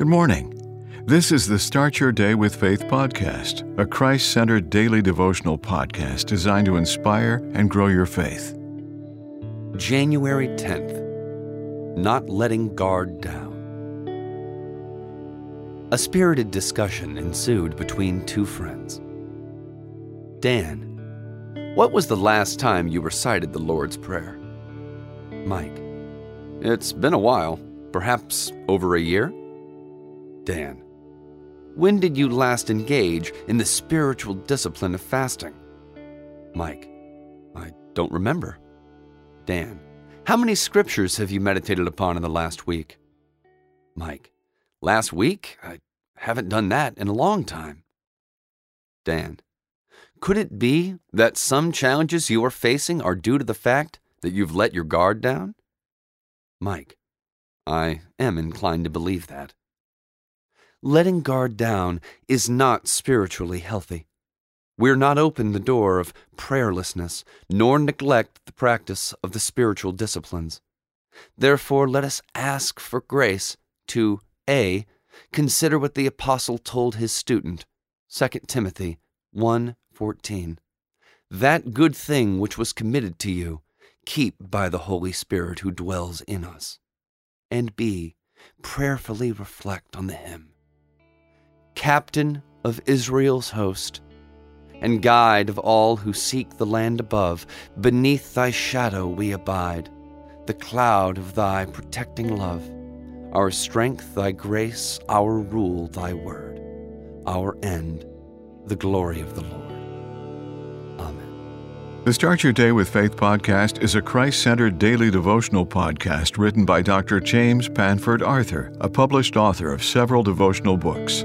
Good morning. This is the Start Your Day with Faith podcast, a Christ centered daily devotional podcast designed to inspire and grow your faith. January 10th Not Letting Guard Down. A spirited discussion ensued between two friends. Dan, what was the last time you recited the Lord's Prayer? Mike, it's been a while, perhaps over a year. Dan, when did you last engage in the spiritual discipline of fasting? Mike, I don't remember. Dan, how many scriptures have you meditated upon in the last week? Mike, last week? I haven't done that in a long time. Dan, could it be that some challenges you are facing are due to the fact that you've let your guard down? Mike, I am inclined to believe that. Letting guard down is not spiritually healthy. We're not open the door of prayerlessness, nor neglect the practice of the spiritual disciplines. Therefore, let us ask for grace to A. Consider what the apostle told his student, 2 Timothy 1:14. That good thing which was committed to you, keep by the Holy Spirit who dwells in us. And B. Prayerfully reflect on the hymn. Captain of Israel's host, and guide of all who seek the land above, beneath thy shadow we abide, the cloud of thy protecting love, our strength thy grace, our rule thy word, our end the glory of the Lord. Amen. The Start Your Day with Faith podcast is a Christ centered daily devotional podcast written by Dr. James Panford Arthur, a published author of several devotional books.